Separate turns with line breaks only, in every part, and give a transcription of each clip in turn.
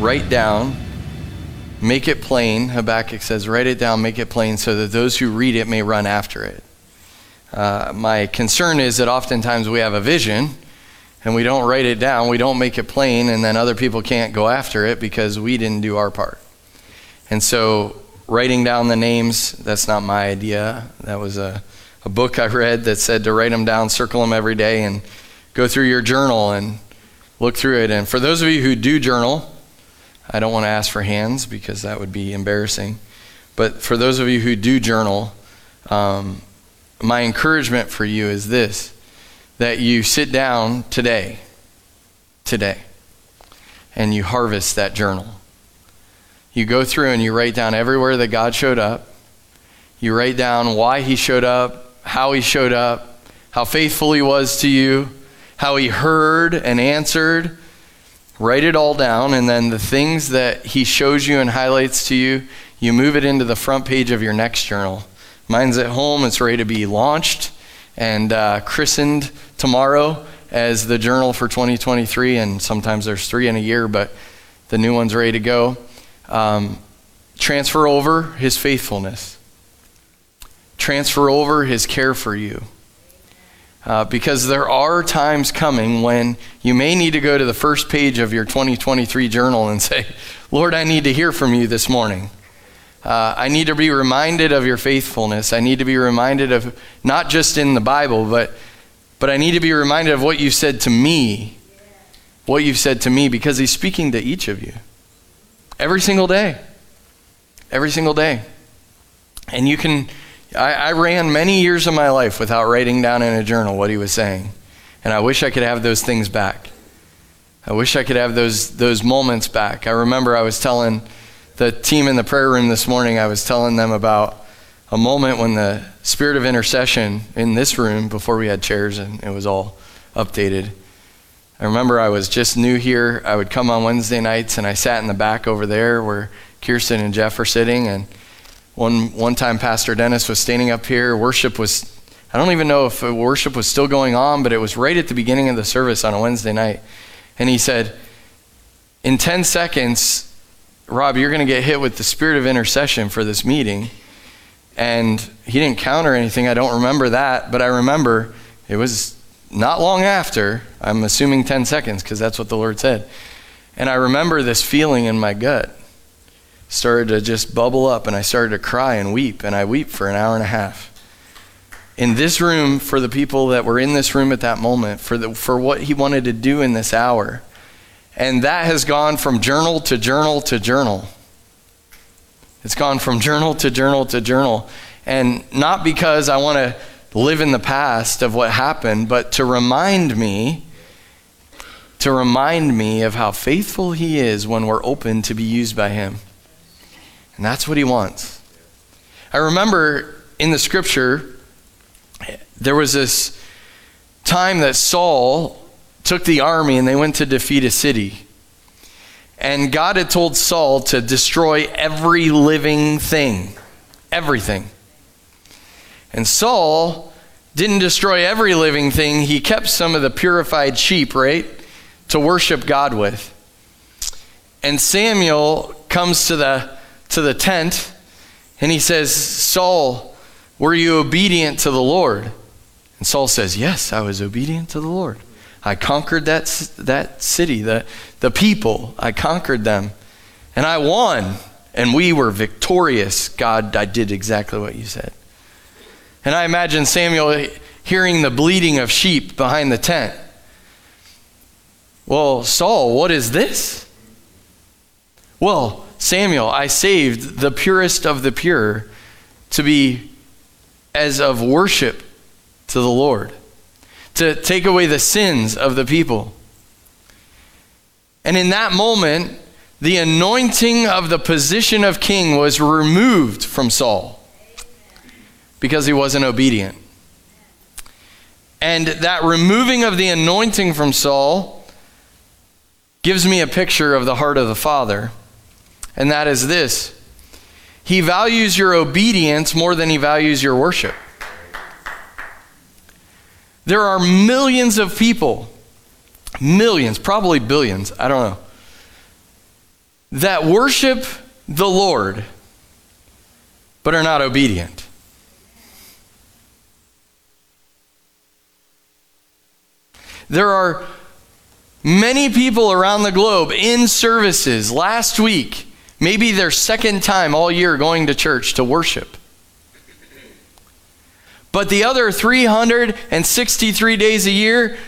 write down, make it plain. Habakkuk says, write it down, make it plain, so that those who read it may run after it. Uh, my concern is that oftentimes we have a vision and we don't write it down, we don't make it plain, and then other people can't go after it because we didn't do our part. And so, writing down the names, that's not my idea. That was a, a book I read that said to write them down, circle them every day, and go through your journal and look through it. And for those of you who do journal, I don't want to ask for hands because that would be embarrassing. But for those of you who do journal, um, my encouragement for you is this that you sit down today, today, and you harvest that journal. You go through and you write down everywhere that God showed up. You write down why He showed up, how He showed up, how faithful He was to you, how He heard and answered Write it all down, and then the things that he shows you and highlights to you, you move it into the front page of your next journal. Mine's at home, it's ready to be launched and uh, christened tomorrow as the journal for 2023, and sometimes there's three in a year, but the new one's ready to go. Um, transfer over his faithfulness, transfer over his care for you. Uh, because there are times coming when you may need to go to the first page of your 2023 journal and say, Lord, I need to hear from you this morning. Uh, I need to be reminded of your faithfulness. I need to be reminded of not just in the Bible, but, but I need to be reminded of what you've said to me. What you've said to me, because He's speaking to each of you. Every single day. Every single day. And you can I, I, ran many years of my life without writing down in a journal what he was saying. And I wish I could have those things back. I wish I could have those, those moments back. I remember I was telling the team in the prayer room this morning, I was telling them about a moment when the spirit of intercession in this room, before we had chairs and it was all updated. I remember I was just new here. I would come on Wednesday nights and I sat in the back over there where Kirsten and Jeff are sitting and one, one time, Pastor Dennis was standing up here. Worship was, I don't even know if worship was still going on, but it was right at the beginning of the service on a Wednesday night. And he said, In 10 seconds, Rob, you're going to get hit with the spirit of intercession for this meeting. And he didn't counter anything. I don't remember that, but I remember it was not long after. I'm assuming 10 seconds because that's what the Lord said. And I remember this feeling in my gut started to just bubble up and I started to cry and weep, and I weep for an hour and a half. In this room, for the people that were in this room at that moment, for, the, for what he wanted to do in this hour. And that has gone from journal to journal to journal. It's gone from journal to journal to journal. And not because I want to live in the past of what happened, but to remind me, to remind me of how faithful he is when we're open to be used by him. And that's what he wants. I remember in the scripture, there was this time that Saul took the army and they went to defeat a city. And God had told Saul to destroy every living thing, everything. And Saul didn't destroy every living thing, he kept some of the purified sheep, right, to worship God with. And Samuel comes to the to the tent and he says, Saul, were you obedient to the Lord? And Saul says, Yes, I was obedient to the Lord. I conquered that, that city, the, the people. I conquered them. And I won. And we were victorious. God, I did exactly what you said. And I imagine Samuel hearing the bleating of sheep behind the tent. Well, Saul, what is this? Well, Samuel, I saved the purest of the pure to be as of worship to the Lord, to take away the sins of the people. And in that moment, the anointing of the position of king was removed from Saul because he wasn't obedient. And that removing of the anointing from Saul gives me a picture of the heart of the Father. And that is this He values your obedience more than he values your worship. There are millions of people, millions, probably billions, I don't know, that worship the Lord but are not obedient. There are many people around the globe in services last week, maybe their second time all year going to church to worship. But the other 363 days a year,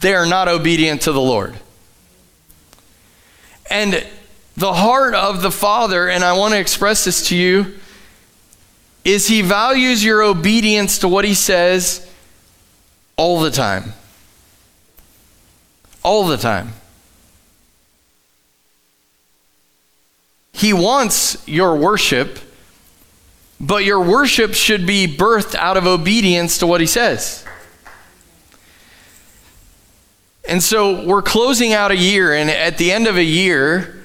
they are not obedient to the Lord. And the heart of the Father, and I want to express this to you, is He values your obedience to what He says all the time. All the time. He wants your worship, but your worship should be birthed out of obedience to what He says. And so we're closing out a year, and at the end of a year,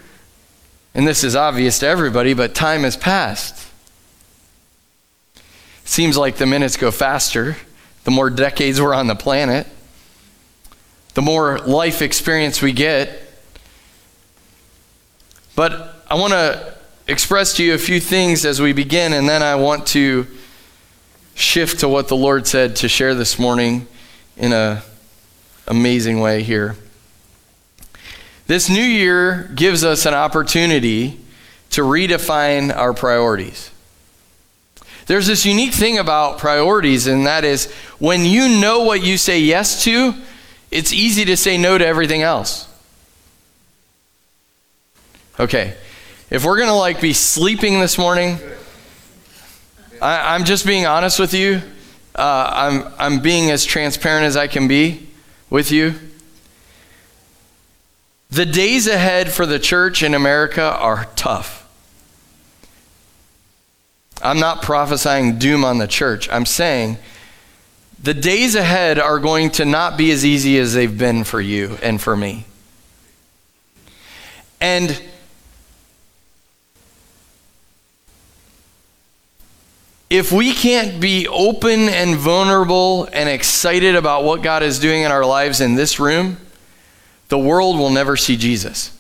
and this is obvious to everybody, but time has passed. Seems like the minutes go faster the more decades we're on the planet, the more life experience we get. But I want to express to you a few things as we begin, and then I want to shift to what the Lord said to share this morning in an amazing way here. This new year gives us an opportunity to redefine our priorities. There's this unique thing about priorities, and that is when you know what you say yes to, it's easy to say no to everything else. Okay, if we're gonna like be sleeping this morning, I, am just being honest with you. Uh, I'm I'm being as transparent as I can be with you. The days ahead for the church in America are tough. I'm not prophesying doom on the church. I'm saying the days ahead are going to not be as easy as they've been for you and for me. And if we can't be open and vulnerable and excited about what God is doing in our lives in this room, the world will never see Jesus.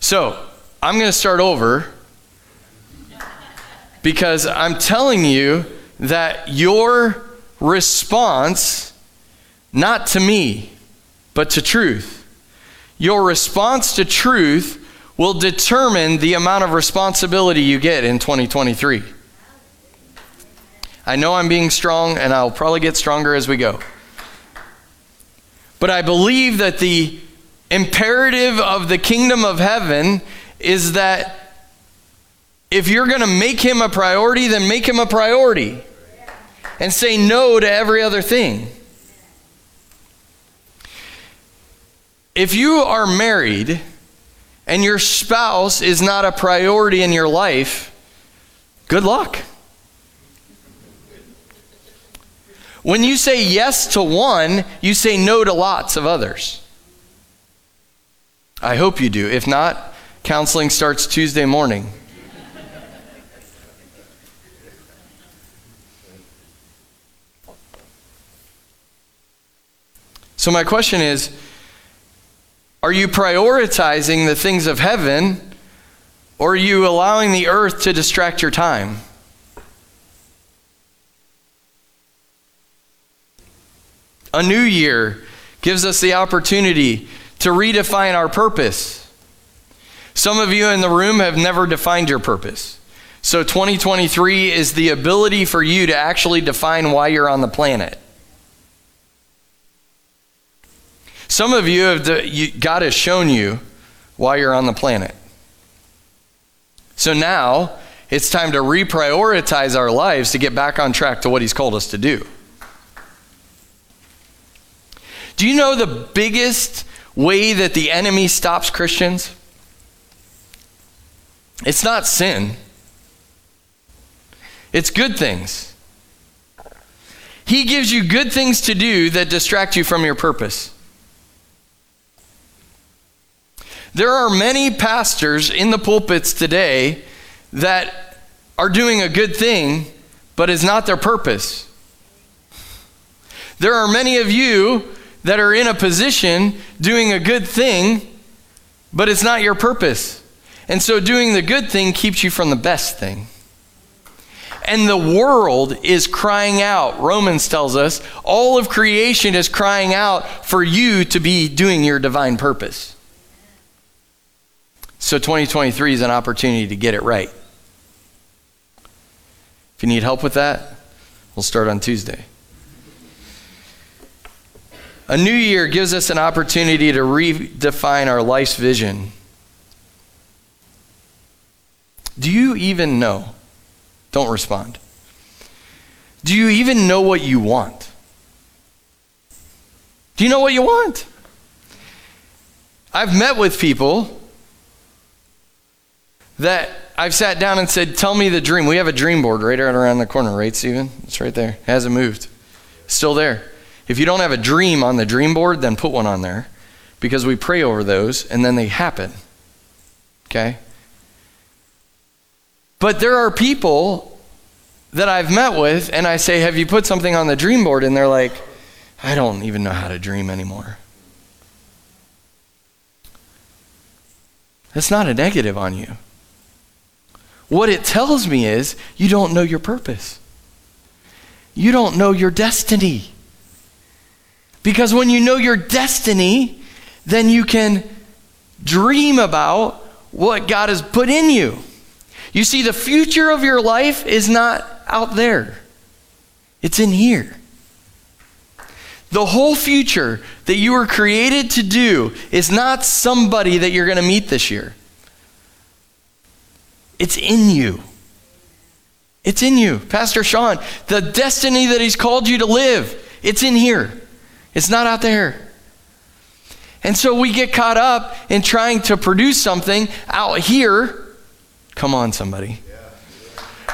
So, I'm going to start over because I'm telling you that your response, not to me, but to truth, your response to truth will determine the amount of responsibility you get in 2023. I know I'm being strong, and I'll probably get stronger as we go. But I believe that the imperative of the kingdom of heaven is that if you're going to make him a priority, then make him a priority and say no to every other thing. If you are married and your spouse is not a priority in your life, good luck. When you say yes to one, you say no to lots of others. I hope you do. If not, counseling starts Tuesday morning. So, my question is are you prioritizing the things of heaven or are you allowing the earth to distract your time? A new year gives us the opportunity to redefine our purpose. Some of you in the room have never defined your purpose. So 2023 is the ability for you to actually define why you're on the planet. Some of you have, the, you, God has shown you why you're on the planet. So now it's time to reprioritize our lives to get back on track to what He's called us to do. Do you know the biggest way that the enemy stops Christians? It's not sin, it's good things. He gives you good things to do that distract you from your purpose. There are many pastors in the pulpits today that are doing a good thing, but is not their purpose. There are many of you that are in a position doing a good thing, but it's not your purpose. And so doing the good thing keeps you from the best thing. And the world is crying out. Romans tells us all of creation is crying out for you to be doing your divine purpose. So 2023 is an opportunity to get it right. If you need help with that, we'll start on Tuesday. A new year gives us an opportunity to redefine our life's vision. Do you even know? Don't respond. Do you even know what you want? Do you know what you want? I've met with people that I've sat down and said, Tell me the dream. We have a dream board right around the corner, right, Stephen? It's right there. It hasn't moved. still there. If you don't have a dream on the dream board, then put one on there because we pray over those and then they happen. Okay? But there are people that I've met with and I say, Have you put something on the dream board? And they're like, I don't even know how to dream anymore. That's not a negative on you. What it tells me is you don't know your purpose. You don't know your destiny. Because when you know your destiny, then you can dream about what God has put in you. You see, the future of your life is not out there, it's in here. The whole future that you were created to do is not somebody that you're going to meet this year. It's in you. It's in you. Pastor Sean, the destiny that He's called you to live, it's in here. It's not out there. And so we get caught up in trying to produce something out here. Come on, somebody.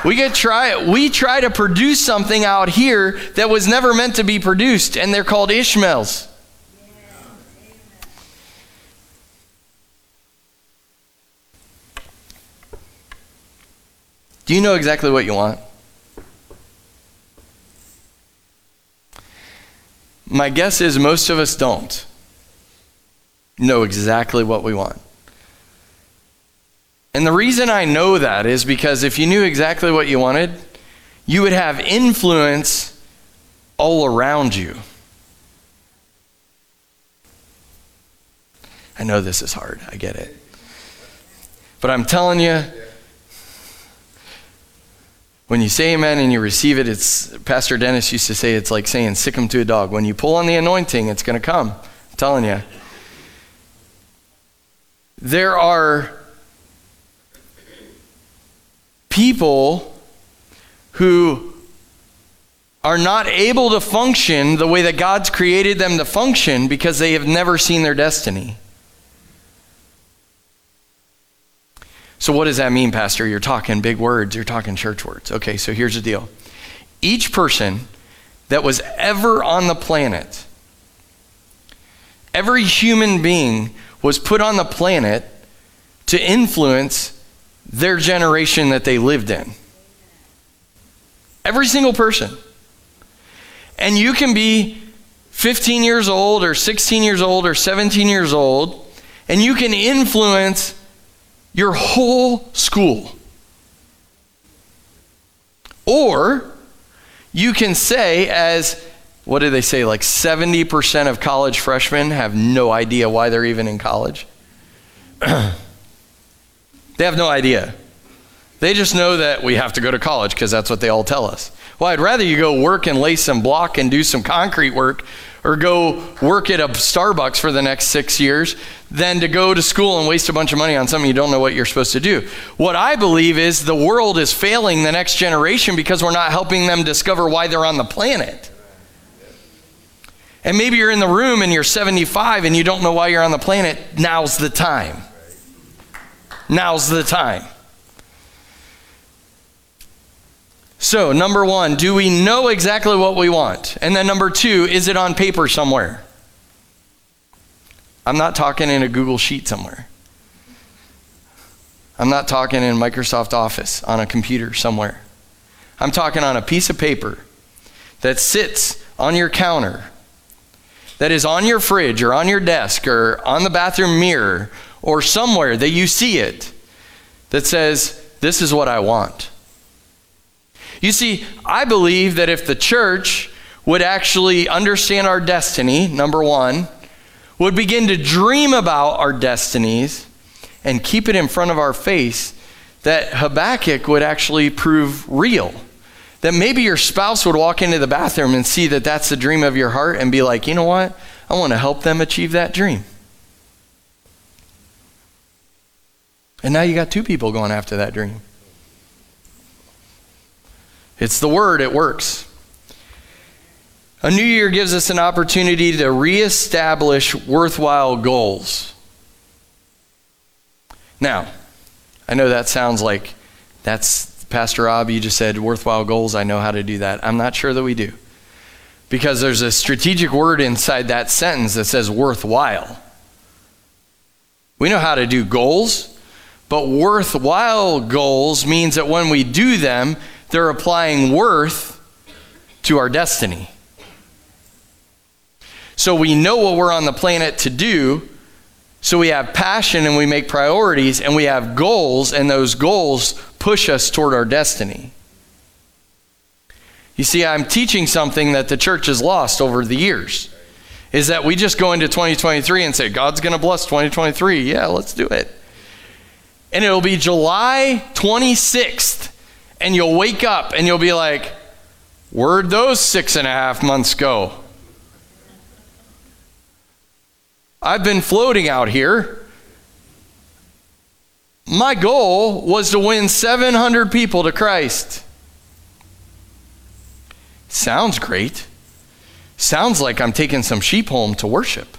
We get try we try to produce something out here that was never meant to be produced, and they're called Ishmaels. Do you know exactly what you want? My guess is most of us don't know exactly what we want. And the reason I know that is because if you knew exactly what you wanted, you would have influence all around you. I know this is hard, I get it. But I'm telling you, when you say amen and you receive it, it's Pastor Dennis used to say it's like saying sick him to a dog. When you pull on the anointing, it's going to come. I'm telling you. There are people who are not able to function the way that God's created them to function because they have never seen their destiny. So, what does that mean, Pastor? You're talking big words, you're talking church words. Okay, so here's the deal each person that was ever on the planet, every human being was put on the planet to influence their generation that they lived in. Every single person. And you can be 15 years old or 16 years old or 17 years old, and you can influence your whole school. Or you can say, as what do they say, like 70% of college freshmen have no idea why they're even in college? they have no idea. They just know that we have to go to college because that's what they all tell us. Well, I'd rather you go work and lay some block and do some concrete work or go work at a Starbucks for the next six years than to go to school and waste a bunch of money on something you don't know what you're supposed to do. What I believe is the world is failing the next generation because we're not helping them discover why they're on the planet. And maybe you're in the room and you're 75 and you don't know why you're on the planet. Now's the time. Now's the time. So, number one, do we know exactly what we want? And then number two, is it on paper somewhere? I'm not talking in a Google Sheet somewhere. I'm not talking in Microsoft Office on a computer somewhere. I'm talking on a piece of paper that sits on your counter, that is on your fridge or on your desk or on the bathroom mirror or somewhere that you see it that says, This is what I want. You see, I believe that if the church would actually understand our destiny, number one, would begin to dream about our destinies and keep it in front of our face, that Habakkuk would actually prove real. That maybe your spouse would walk into the bathroom and see that that's the dream of your heart and be like, you know what? I want to help them achieve that dream. And now you got two people going after that dream. It's the word, it works. A new year gives us an opportunity to reestablish worthwhile goals. Now, I know that sounds like that's Pastor Rob, you just said worthwhile goals. I know how to do that. I'm not sure that we do. Because there's a strategic word inside that sentence that says worthwhile. We know how to do goals, but worthwhile goals means that when we do them, they're applying worth to our destiny. So we know what we're on the planet to do. So we have passion and we make priorities and we have goals, and those goals push us toward our destiny. You see, I'm teaching something that the church has lost over the years. Is that we just go into 2023 and say, God's going to bless 2023. Yeah, let's do it. And it'll be July 26th and you'll wake up and you'll be like, Where'd those six and a half months go? I've been floating out here. My goal was to win 700 people to Christ. Sounds great. Sounds like I'm taking some sheep home to worship.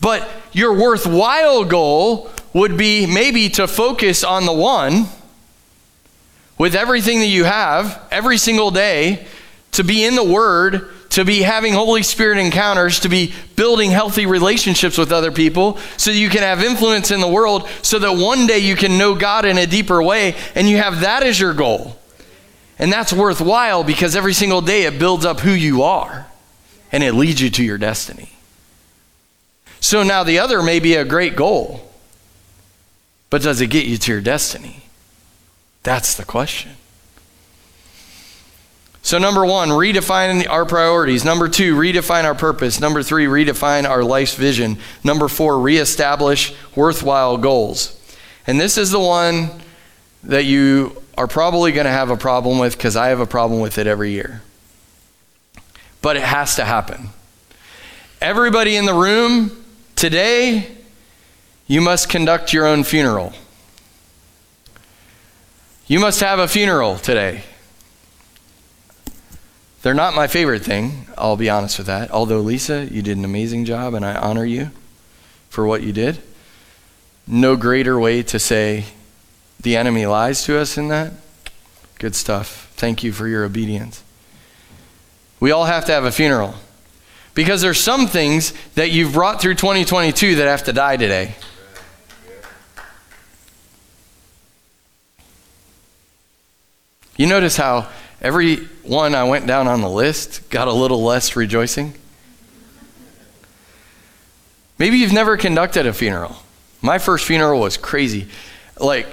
But your worthwhile goal would be maybe to focus on the one with everything that you have every single day, to be in the Word, to be having Holy Spirit encounters, to be building healthy relationships with other people, so you can have influence in the world, so that one day you can know God in a deeper way, and you have that as your goal. And that's worthwhile because every single day it builds up who you are and it leads you to your destiny. So now the other may be a great goal, but does it get you to your destiny? That's the question. So, number one, redefine our priorities. Number two, redefine our purpose. Number three, redefine our life's vision. Number four, reestablish worthwhile goals. And this is the one that you are probably going to have a problem with because I have a problem with it every year. But it has to happen. Everybody in the room today, you must conduct your own funeral. You must have a funeral today. They're not my favorite thing, I'll be honest with that. Although, Lisa, you did an amazing job and I honor you for what you did. No greater way to say the enemy lies to us in that. Good stuff. Thank you for your obedience. We all have to have a funeral because there's some things that you've brought through 2022 that have to die today. You notice how every one I went down on the list got a little less rejoicing? Maybe you've never conducted a funeral. My first funeral was crazy. Like,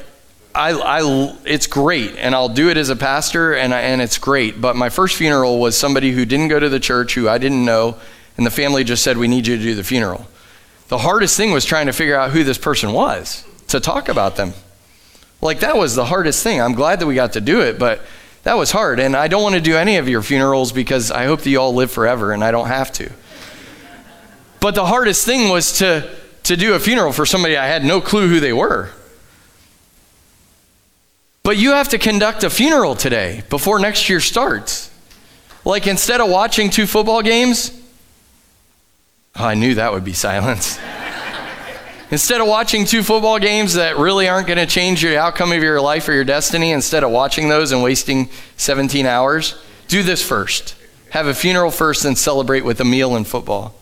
I, I, it's great, and I'll do it as a pastor, and, I, and it's great. But my first funeral was somebody who didn't go to the church, who I didn't know, and the family just said, We need you to do the funeral. The hardest thing was trying to figure out who this person was to talk about them. Like, that was the hardest thing. I'm glad that we got to do it, but that was hard. And I don't want to do any of your funerals because I hope that you all live forever and I don't have to. But the hardest thing was to, to do a funeral for somebody I had no clue who they were. But you have to conduct a funeral today before next year starts. Like instead of watching two football games, I knew that would be silence. instead of watching two football games that really aren't going to change the outcome of your life or your destiny, instead of watching those and wasting 17 hours, do this first. Have a funeral first and celebrate with a meal and football.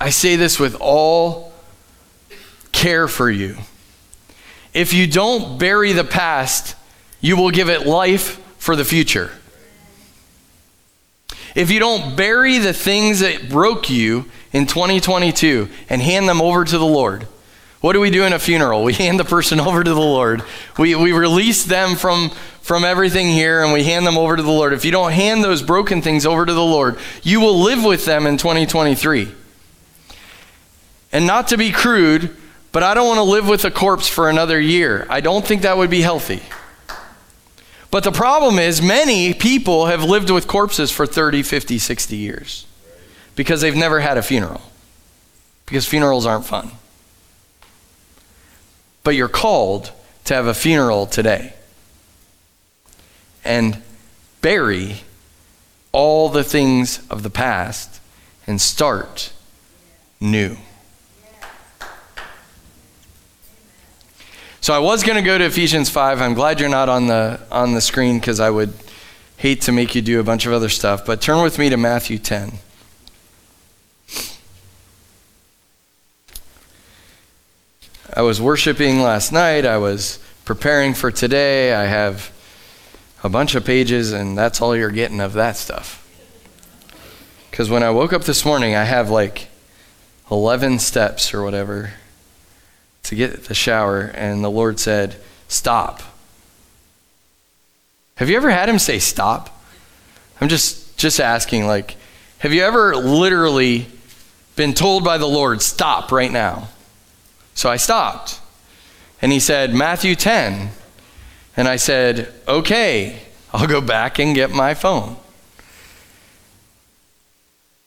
I say this with all care for you. If you don't bury the past, you will give it life for the future. If you don't bury the things that broke you in 2022 and hand them over to the Lord, what do we do in a funeral? We hand the person over to the Lord. We, we release them from, from everything here and we hand them over to the Lord. If you don't hand those broken things over to the Lord, you will live with them in 2023. And not to be crude, but I don't want to live with a corpse for another year. I don't think that would be healthy. But the problem is, many people have lived with corpses for 30, 50, 60 years because they've never had a funeral, because funerals aren't fun. But you're called to have a funeral today and bury all the things of the past and start new. So I was going to go to Ephesians 5. I'm glad you're not on the on the screen because I would hate to make you do a bunch of other stuff. But turn with me to Matthew 10. I was worshiping last night. I was preparing for today. I have a bunch of pages, and that's all you're getting of that stuff. Because when I woke up this morning, I have like 11 steps or whatever to get the shower, and the Lord said, Stop. Have you ever had him say stop? I'm just just asking like have you ever literally been told by the Lord stop right now? So I stopped. And he said Matthew 10. And I said, "Okay, I'll go back and get my phone."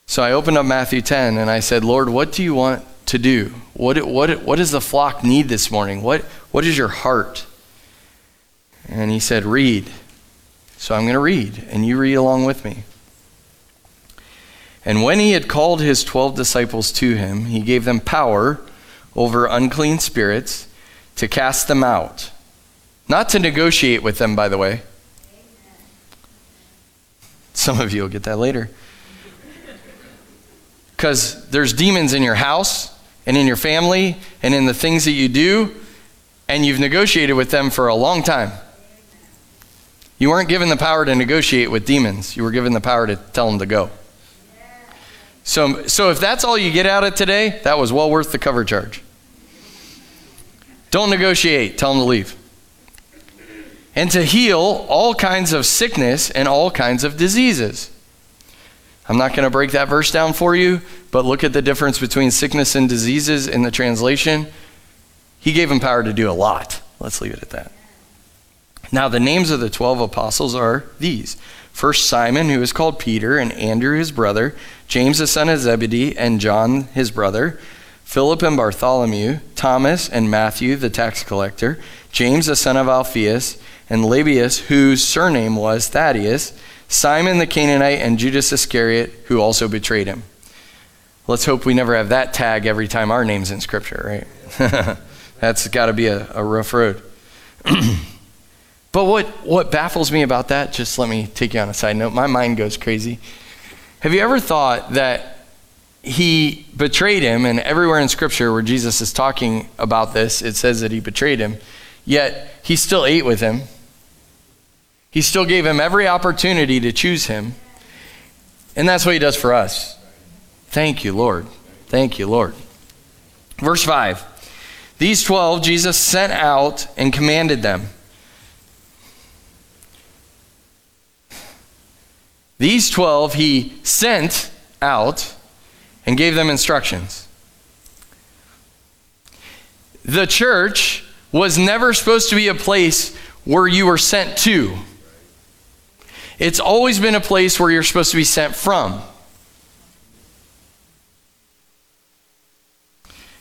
So I opened up Matthew 10 and I said, "Lord, what do you want to do? What, what, what does the flock need this morning? What, what is your heart? And he said, Read. So I'm going to read, and you read along with me. And when he had called his twelve disciples to him, he gave them power over unclean spirits to cast them out. Not to negotiate with them, by the way. Some of you will get that later. Because there's demons in your house, and in your family and in the things that you do, and you've negotiated with them for a long time. You weren't given the power to negotiate with demons, you were given the power to tell them to go. So, so if that's all you get out of today, that was well worth the cover charge. Don't negotiate, tell them to leave. And to heal all kinds of sickness and all kinds of diseases. I'm not going to break that verse down for you, but look at the difference between sickness and diseases in the translation. He gave him power to do a lot. Let's leave it at that. Now, the names of the 12 apostles are these First, Simon, who is called Peter, and Andrew, his brother, James, the son of Zebedee, and John, his brother, Philip and Bartholomew, Thomas and Matthew, the tax collector, James, the son of Alphaeus, and Lebbaeus, whose surname was Thaddeus Simon the Canaanite, and Judas Iscariot, who also betrayed him. Let's hope we never have that tag every time our name's in Scripture, right? That's got to be a, a rough road. but what, what baffles me about that, just let me take you on a side note, my mind goes crazy. Have you ever thought that he betrayed him, and everywhere in Scripture where Jesus is talking about this, it says that he betrayed him, yet he still ate with him he still gave him every opportunity to choose him. And that's what he does for us. Thank you, Lord. Thank you, Lord. Verse 5 These 12 Jesus sent out and commanded them. These 12 he sent out and gave them instructions. The church was never supposed to be a place where you were sent to. It's always been a place where you're supposed to be sent from.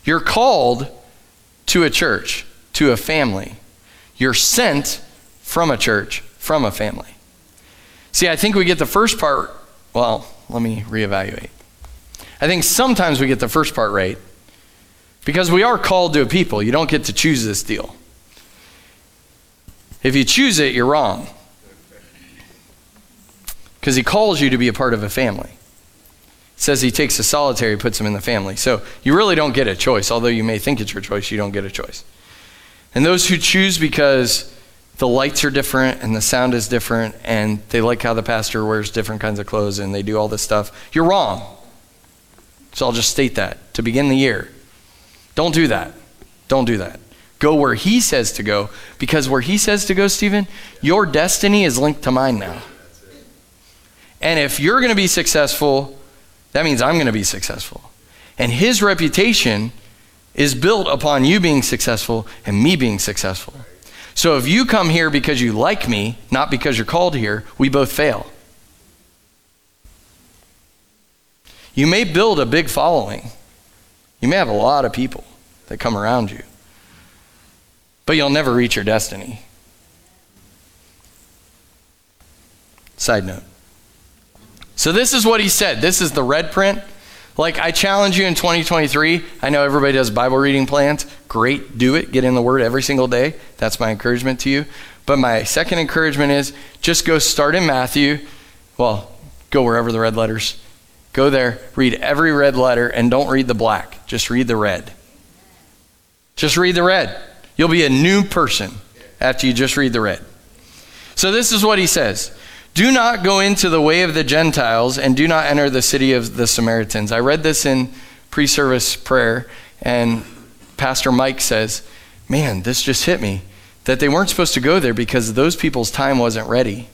You're called to a church, to a family, You're sent from a church, from a family. See, I think we get the first part, well, let me reevaluate. I think sometimes we get the first part right because we are called to a people. You don't get to choose this deal. If you choose it, you're wrong. Because he calls you to be a part of a family. Says he takes a solitary, puts him in the family. So you really don't get a choice. Although you may think it's your choice, you don't get a choice. And those who choose because the lights are different and the sound is different and they like how the pastor wears different kinds of clothes and they do all this stuff, you're wrong. So I'll just state that to begin the year. Don't do that. Don't do that. Go where he says to go because where he says to go, Stephen, your destiny is linked to mine now. And if you're going to be successful, that means I'm going to be successful. And his reputation is built upon you being successful and me being successful. So if you come here because you like me, not because you're called here, we both fail. You may build a big following. You may have a lot of people that come around you. But you'll never reach your destiny. Side note. So, this is what he said. This is the red print. Like, I challenge you in 2023. I know everybody does Bible reading plans. Great, do it. Get in the Word every single day. That's my encouragement to you. But my second encouragement is just go start in Matthew. Well, go wherever the red letters. Go there, read every red letter, and don't read the black. Just read the red. Just read the red. You'll be a new person after you just read the red. So, this is what he says Do not go into the way of the Gentiles, and do not enter the city of the Samaritans. I read this in pre service prayer, and Pastor Mike says, Man, this just hit me that they weren't supposed to go there because those people's time wasn't ready.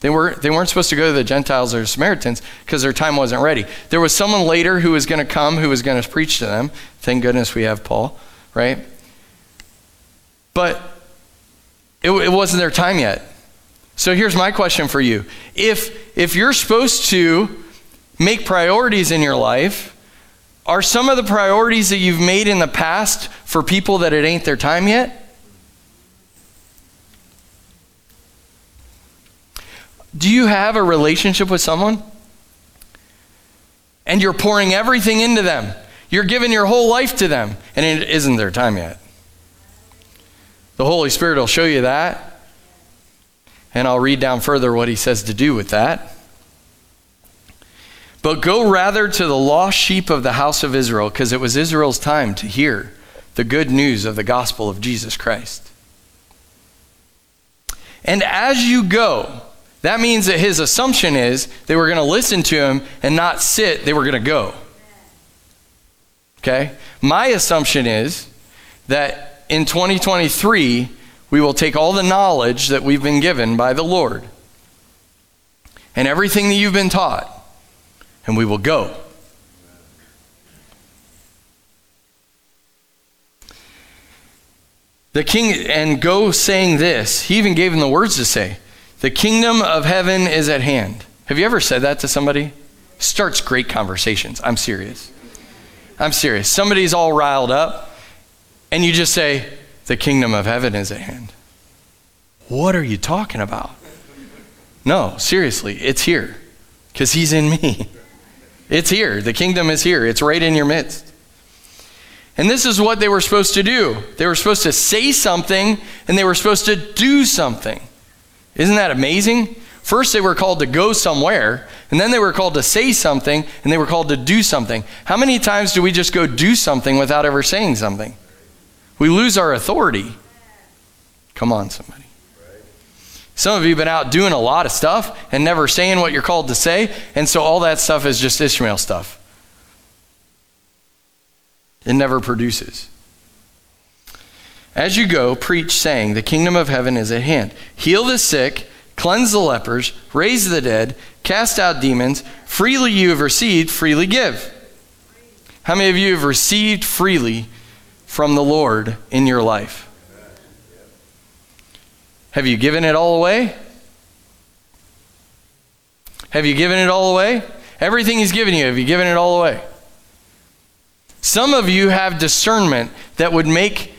They, were, they weren't supposed to go to the Gentiles or Samaritans because their time wasn't ready. There was someone later who was going to come who was going to preach to them. Thank goodness we have Paul, right? But it, it wasn't their time yet. So here's my question for you. If, if you're supposed to make priorities in your life, are some of the priorities that you've made in the past for people that it ain't their time yet? Do you have a relationship with someone? And you're pouring everything into them. You're giving your whole life to them, and it isn't their time yet. The Holy Spirit will show you that. And I'll read down further what he says to do with that. But go rather to the lost sheep of the house of Israel, because it was Israel's time to hear the good news of the gospel of Jesus Christ. And as you go, that means that his assumption is they were going to listen to him and not sit, they were going to go. Okay? My assumption is that in 2023, we will take all the knowledge that we've been given by the Lord and everything that you've been taught, and we will go. The king, and go saying this, he even gave him the words to say. The kingdom of heaven is at hand. Have you ever said that to somebody? Starts great conversations. I'm serious. I'm serious. Somebody's all riled up, and you just say, The kingdom of heaven is at hand. What are you talking about? No, seriously, it's here because he's in me. It's here. The kingdom is here, it's right in your midst. And this is what they were supposed to do. They were supposed to say something and they were supposed to do something. Isn't that amazing? First, they were called to go somewhere, and then they were called to say something, and they were called to do something. How many times do we just go do something without ever saying something? We lose our authority. Come on, somebody. Some of you have been out doing a lot of stuff and never saying what you're called to say, and so all that stuff is just Ishmael stuff. It never produces. As you go, preach, saying, The kingdom of heaven is at hand. Heal the sick, cleanse the lepers, raise the dead, cast out demons. Freely you have received, freely give. How many of you have received freely from the Lord in your life? Have you given it all away? Have you given it all away? Everything He's given you, have you given it all away? Some of you have discernment that would make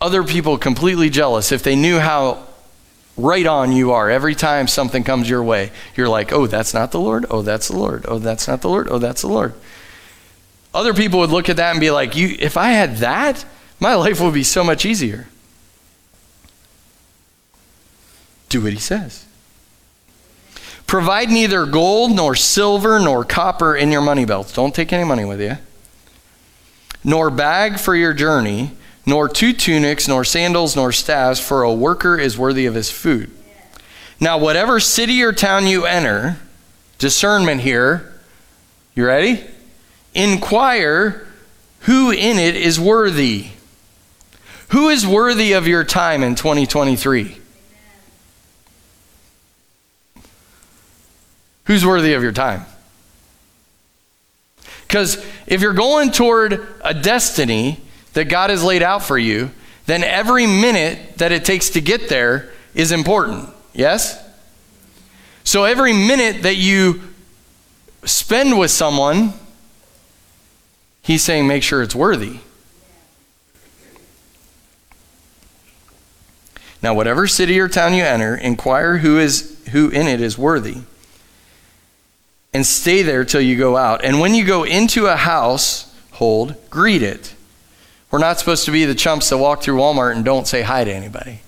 other people completely jealous if they knew how right on you are every time something comes your way. You're like, oh, that's not the Lord. Oh, that's the Lord. Oh, that's not the Lord. Oh, that's the Lord. Other people would look at that and be like, you, if I had that, my life would be so much easier. Do what he says. Provide neither gold nor silver nor copper in your money belts. Don't take any money with you. Nor bag for your journey, nor two tunics, nor sandals, nor staffs, for a worker is worthy of his food. Now, whatever city or town you enter, discernment here, you ready? Inquire who in it is worthy. Who is worthy of your time in 2023? Who's worthy of your time? Because if you're going toward a destiny that God has laid out for you, then every minute that it takes to get there is important. Yes? So every minute that you spend with someone, he's saying make sure it's worthy. Now, whatever city or town you enter, inquire who is who in it is worthy and stay there till you go out. And when you go into a household, greet it. We're not supposed to be the chumps that walk through Walmart and don't say hi to anybody.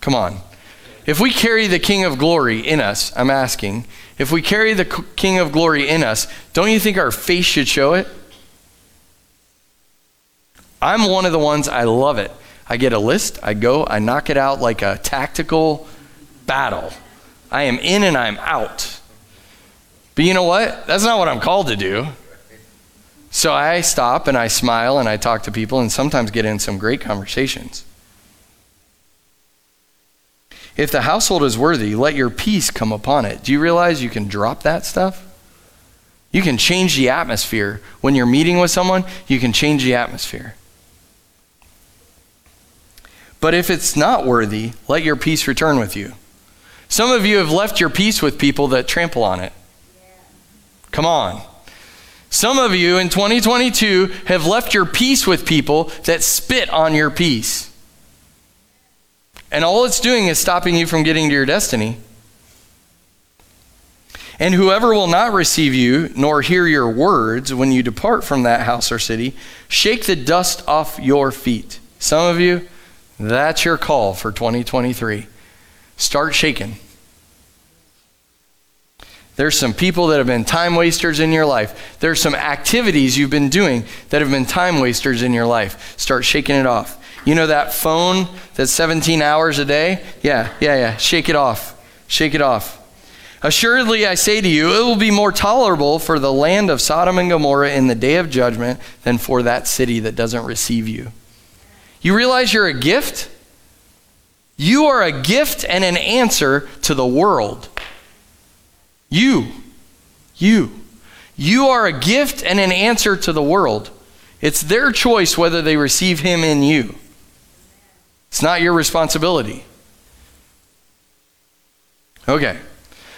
Come on. If we carry the King of Glory in us, I'm asking, if we carry the King of Glory in us, don't you think our face should show it? I'm one of the ones, I love it. I get a list, I go, I knock it out like a tactical battle. I am in and I'm out. But you know what? That's not what I'm called to do. So I stop and I smile and I talk to people and sometimes get in some great conversations. If the household is worthy, let your peace come upon it. Do you realize you can drop that stuff? You can change the atmosphere. When you're meeting with someone, you can change the atmosphere. But if it's not worthy, let your peace return with you. Some of you have left your peace with people that trample on it. Come on. Some of you in 2022 have left your peace with people that spit on your peace. And all it's doing is stopping you from getting to your destiny. And whoever will not receive you nor hear your words when you depart from that house or city, shake the dust off your feet. Some of you, that's your call for 2023. Start shaking. There's some people that have been time wasters in your life. There's some activities you've been doing that have been time wasters in your life. Start shaking it off. You know that phone that's 17 hours a day? Yeah, yeah, yeah. Shake it off. Shake it off. Assuredly, I say to you, it will be more tolerable for the land of Sodom and Gomorrah in the day of judgment than for that city that doesn't receive you. You realize you're a gift? You are a gift and an answer to the world. You, you, you are a gift and an answer to the world. It's their choice whether they receive Him in you. It's not your responsibility. Okay.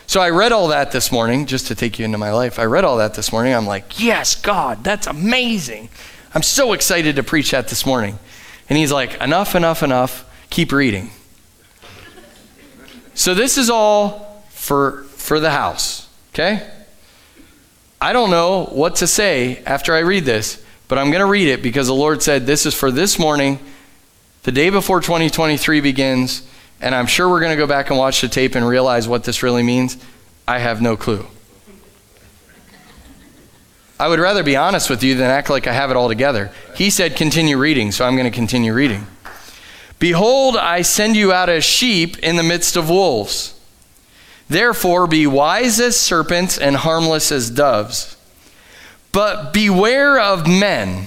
So I read all that this morning, just to take you into my life. I read all that this morning. I'm like, yes, God, that's amazing. I'm so excited to preach that this morning. And he's like, enough, enough, enough. Keep reading. So this is all for, for the house, okay? I don't know what to say after I read this, but I'm going to read it because the Lord said this is for this morning, the day before 2023 begins, and I'm sure we're going to go back and watch the tape and realize what this really means. I have no clue. I would rather be honest with you than act like I have it all together. He said, continue reading, so I'm going to continue reading. Behold, I send you out as sheep in the midst of wolves. Therefore, be wise as serpents and harmless as doves. But beware of men,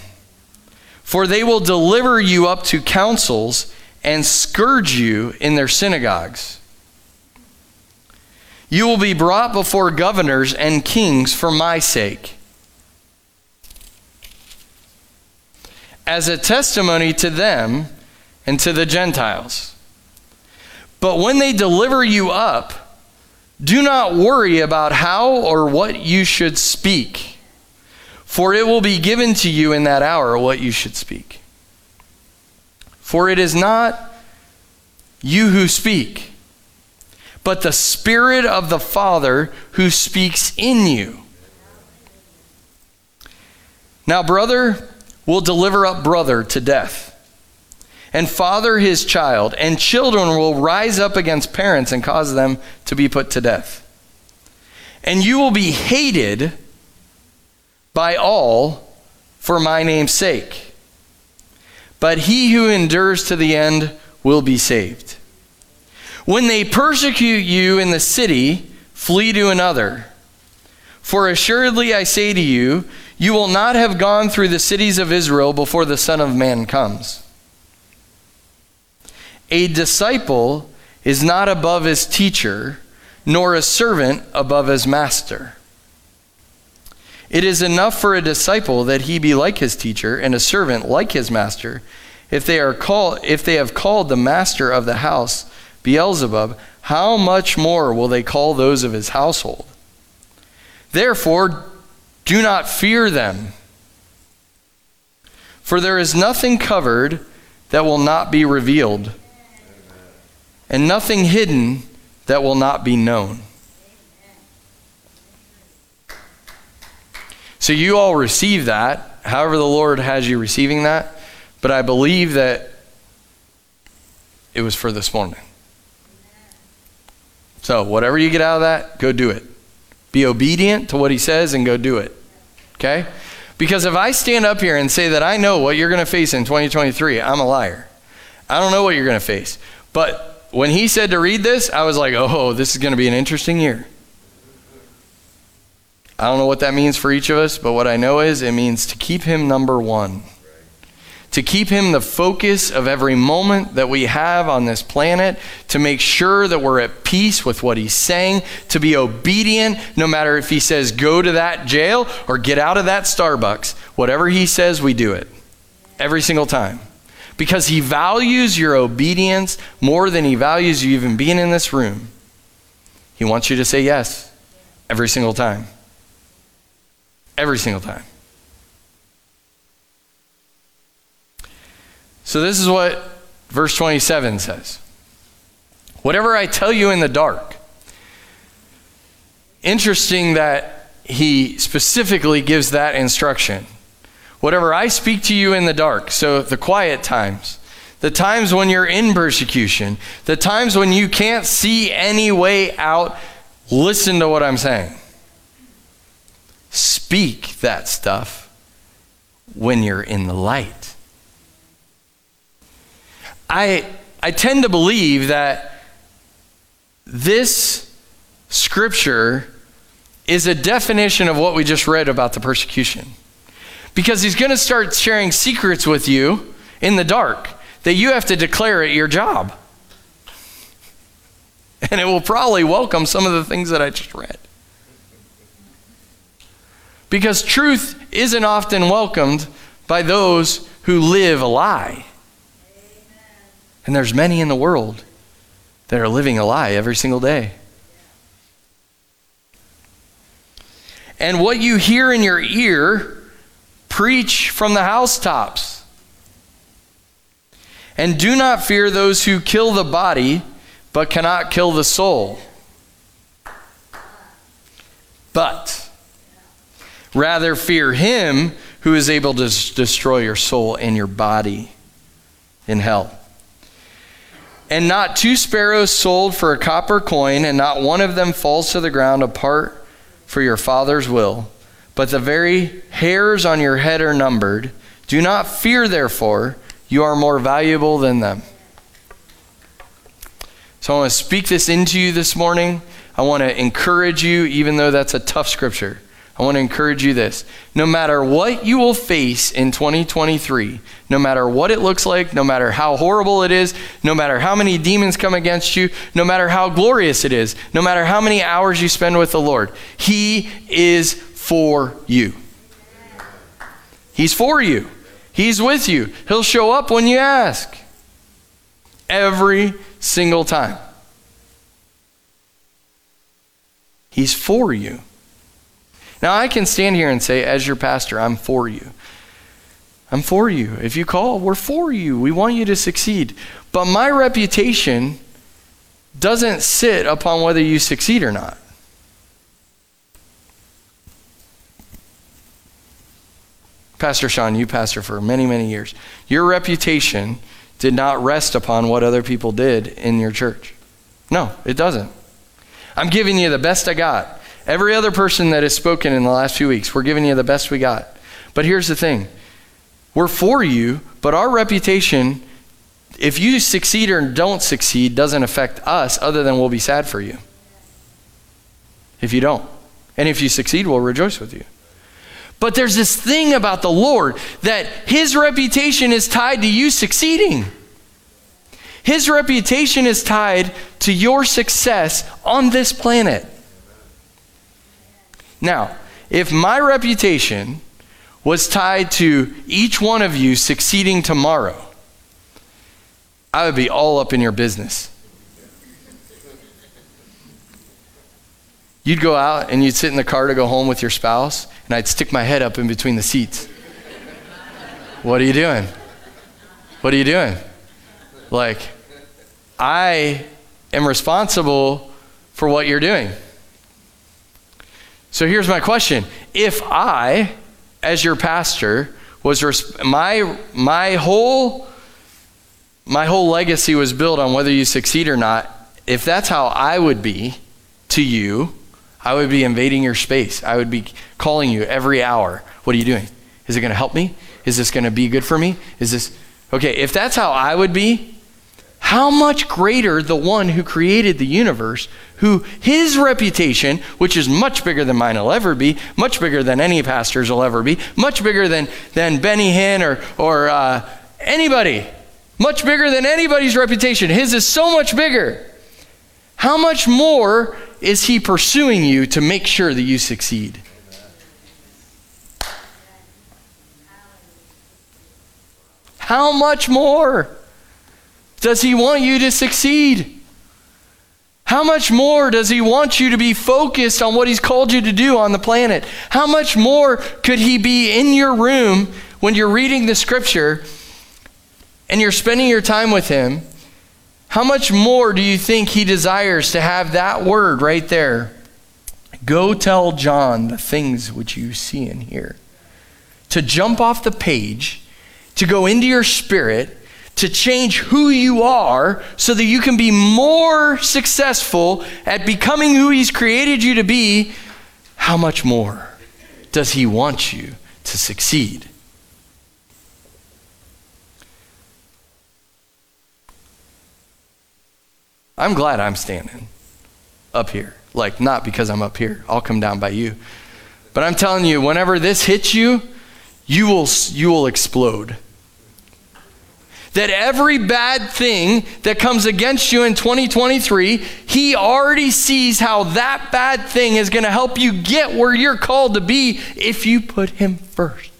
for they will deliver you up to councils and scourge you in their synagogues. You will be brought before governors and kings for my sake, as a testimony to them and to the Gentiles. But when they deliver you up, do not worry about how or what you should speak, for it will be given to you in that hour what you should speak. For it is not you who speak, but the Spirit of the Father who speaks in you. Now, brother will deliver up brother to death, and father his child, and children will rise up against parents and cause them to be put to death. And you will be hated by all for my name's sake. But he who endures to the end will be saved. When they persecute you in the city, flee to another. For assuredly I say to you, you will not have gone through the cities of Israel before the Son of Man comes. A disciple is not above his teacher, nor a servant above his master. It is enough for a disciple that he be like his teacher, and a servant like his master. If they, are called, if they have called the master of the house Beelzebub, how much more will they call those of his household? Therefore, do not fear them. For there is nothing covered that will not be revealed, and nothing hidden that will not be known. So you all receive that, however, the Lord has you receiving that, but I believe that it was for this morning. So, whatever you get out of that, go do it. Be obedient to what he says and go do it. Okay? Because if I stand up here and say that I know what you're going to face in 2023, I'm a liar. I don't know what you're going to face. But when he said to read this, I was like, oh, this is going to be an interesting year. I don't know what that means for each of us, but what I know is it means to keep him number one to keep Him the focus of every moment that we have on this planet, to make sure that we're at peace with what He's saying, to be obedient no matter if He says go to that jail or get out of that Starbucks. Whatever He says, we do it every single time. Because He values your obedience more than He values you even being in this room. He wants you to say yes every single time. Every single time. So, this is what verse 27 says Whatever I tell you in the dark. Interesting that he specifically gives that instruction. Whatever I speak to you in the dark, so the quiet times, the times when you're in persecution, the times when you can't see any way out, listen to what I'm saying. Speak that stuff when you're in the light. I, I tend to believe that this scripture is a definition of what we just read about the persecution. Because he's going to start sharing secrets with you in the dark that you have to declare at your job. And it will probably welcome some of the things that I just read. Because truth isn't often welcomed by those who live a lie. And there's many in the world that are living a lie every single day. And what you hear in your ear, preach from the housetops. And do not fear those who kill the body, but cannot kill the soul. But rather fear him who is able to destroy your soul and your body in hell. And not two sparrows sold for a copper coin, and not one of them falls to the ground apart for your Father's will. But the very hairs on your head are numbered. Do not fear, therefore, you are more valuable than them. So I want to speak this into you this morning. I want to encourage you, even though that's a tough scripture. I want to encourage you this. No matter what you will face in 2023, no matter what it looks like, no matter how horrible it is, no matter how many demons come against you, no matter how glorious it is, no matter how many hours you spend with the Lord, He is for you. He's for you. He's with you. He'll show up when you ask. Every single time. He's for you. Now, I can stand here and say, as your pastor, I'm for you. I'm for you. If you call, we're for you. We want you to succeed. But my reputation doesn't sit upon whether you succeed or not. Pastor Sean, you pastor for many, many years. Your reputation did not rest upon what other people did in your church. No, it doesn't. I'm giving you the best I got. Every other person that has spoken in the last few weeks, we're giving you the best we got. But here's the thing we're for you, but our reputation, if you succeed or don't succeed, doesn't affect us other than we'll be sad for you. If you don't. And if you succeed, we'll rejoice with you. But there's this thing about the Lord that his reputation is tied to you succeeding. His reputation is tied to your success on this planet. Now, if my reputation was tied to each one of you succeeding tomorrow, I would be all up in your business. You'd go out and you'd sit in the car to go home with your spouse, and I'd stick my head up in between the seats. what are you doing? What are you doing? Like, I am responsible for what you're doing. So here's my question. If I, as your pastor, was res- my my whole my whole legacy was built on whether you succeed or not, if that's how I would be to you, I would be invading your space. I would be calling you every hour. What are you doing? Is it going to help me? Is this going to be good for me? Is this okay? If that's how I would be, how much greater the one who created the universe, who his reputation, which is much bigger than mine will ever be, much bigger than any pastor's will ever be, much bigger than, than Benny Hinn or, or uh, anybody, much bigger than anybody's reputation. His is so much bigger. How much more is He pursuing you to make sure that you succeed? How much more does He want you to succeed? How much more does He want you to be focused on what He's called you to do on the planet? How much more could He be in your room when you're reading the scripture and you're spending your time with Him? How much more do you think he desires to have that word right there? Go tell John the things which you see and hear. To jump off the page, to go into your spirit, to change who you are so that you can be more successful at becoming who he's created you to be, how much more does he want you to succeed? I'm glad I'm standing up here. Like, not because I'm up here, I'll come down by you. But I'm telling you, whenever this hits you, you will, you will explode. That every bad thing that comes against you in 2023, he already sees how that bad thing is going to help you get where you're called to be if you put him first.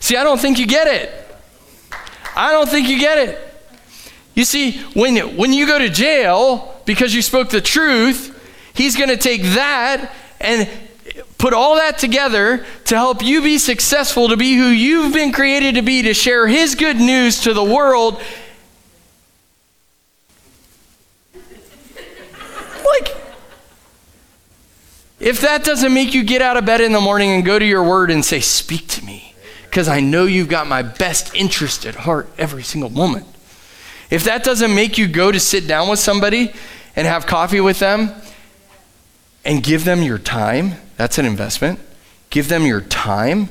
See, I don't think you get it. I don't think you get it. You see, when, when you go to jail because you spoke the truth, he's going to take that and put all that together to help you be successful, to be who you've been created to be, to share his good news to the world. Like, if that doesn't make you get out of bed in the morning and go to your word and say, Speak to me because I know you've got my best interest at heart every single moment. If that doesn't make you go to sit down with somebody and have coffee with them and give them your time, that's an investment. Give them your time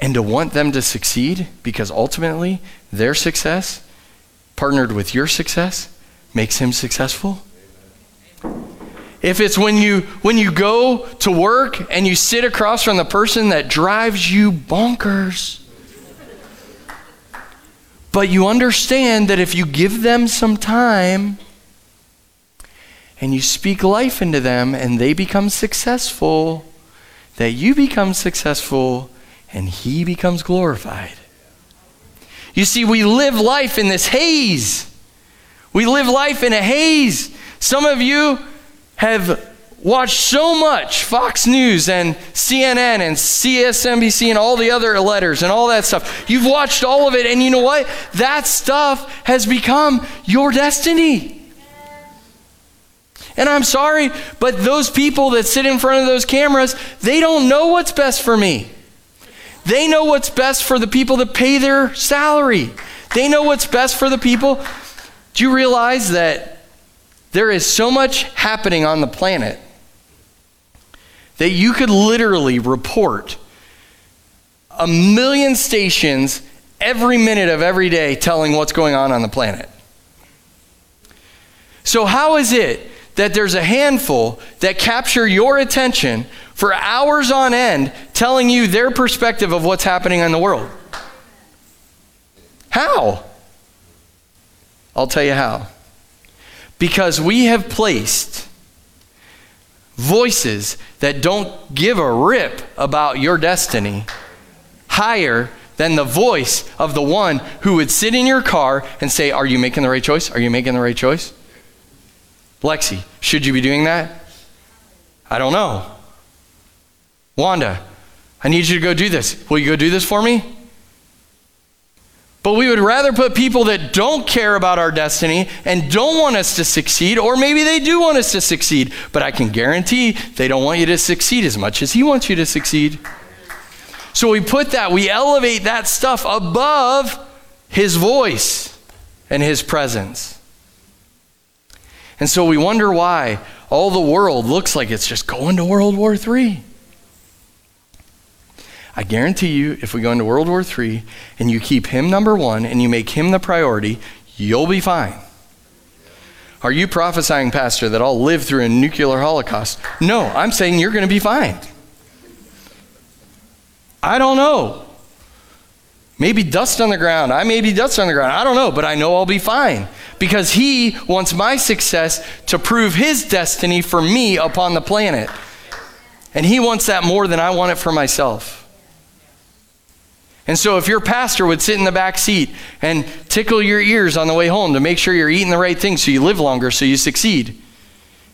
and to want them to succeed because ultimately their success, partnered with your success, makes him successful. If it's when you when you go to work and you sit across from the person that drives you bonkers. But you understand that if you give them some time and you speak life into them and they become successful, that you become successful and he becomes glorified. You see, we live life in this haze. We live life in a haze Some of you have watched so much Fox News and CNN and CSNBC and all the other letters and all that stuff. You've watched all of it, and you know what? That stuff has become your destiny. And I'm sorry, but those people that sit in front of those cameras, they don't know what's best for me. They know what's best for the people that pay their salary. They know what's best for the people. Do you realize that there is so much happening on the planet that you could literally report a million stations every minute of every day telling what's going on on the planet? So, how is it that there's a handful that capture your attention for hours on end telling you their perspective of what's happening in the world. How? I'll tell you how. Because we have placed voices that don't give a rip about your destiny higher than the voice of the one who would sit in your car and say, Are you making the right choice? Are you making the right choice? Lexi, should you be doing that? I don't know. Wanda, I need you to go do this. Will you go do this for me? But we would rather put people that don't care about our destiny and don't want us to succeed, or maybe they do want us to succeed, but I can guarantee they don't want you to succeed as much as He wants you to succeed. So we put that, we elevate that stuff above His voice and His presence. And so we wonder why all the world looks like it's just going to World War III. I guarantee you, if we go into World War III and you keep him number one and you make him the priority, you'll be fine. Are you prophesying, Pastor, that I'll live through a nuclear holocaust? No, I'm saying you're going to be fine. I don't know. Maybe dust on the ground. I may be dust on the ground. I don't know, but I know I'll be fine because He wants my success to prove His destiny for me upon the planet. And He wants that more than I want it for myself. And so, if your pastor would sit in the back seat and tickle your ears on the way home to make sure you're eating the right things so you live longer, so you succeed,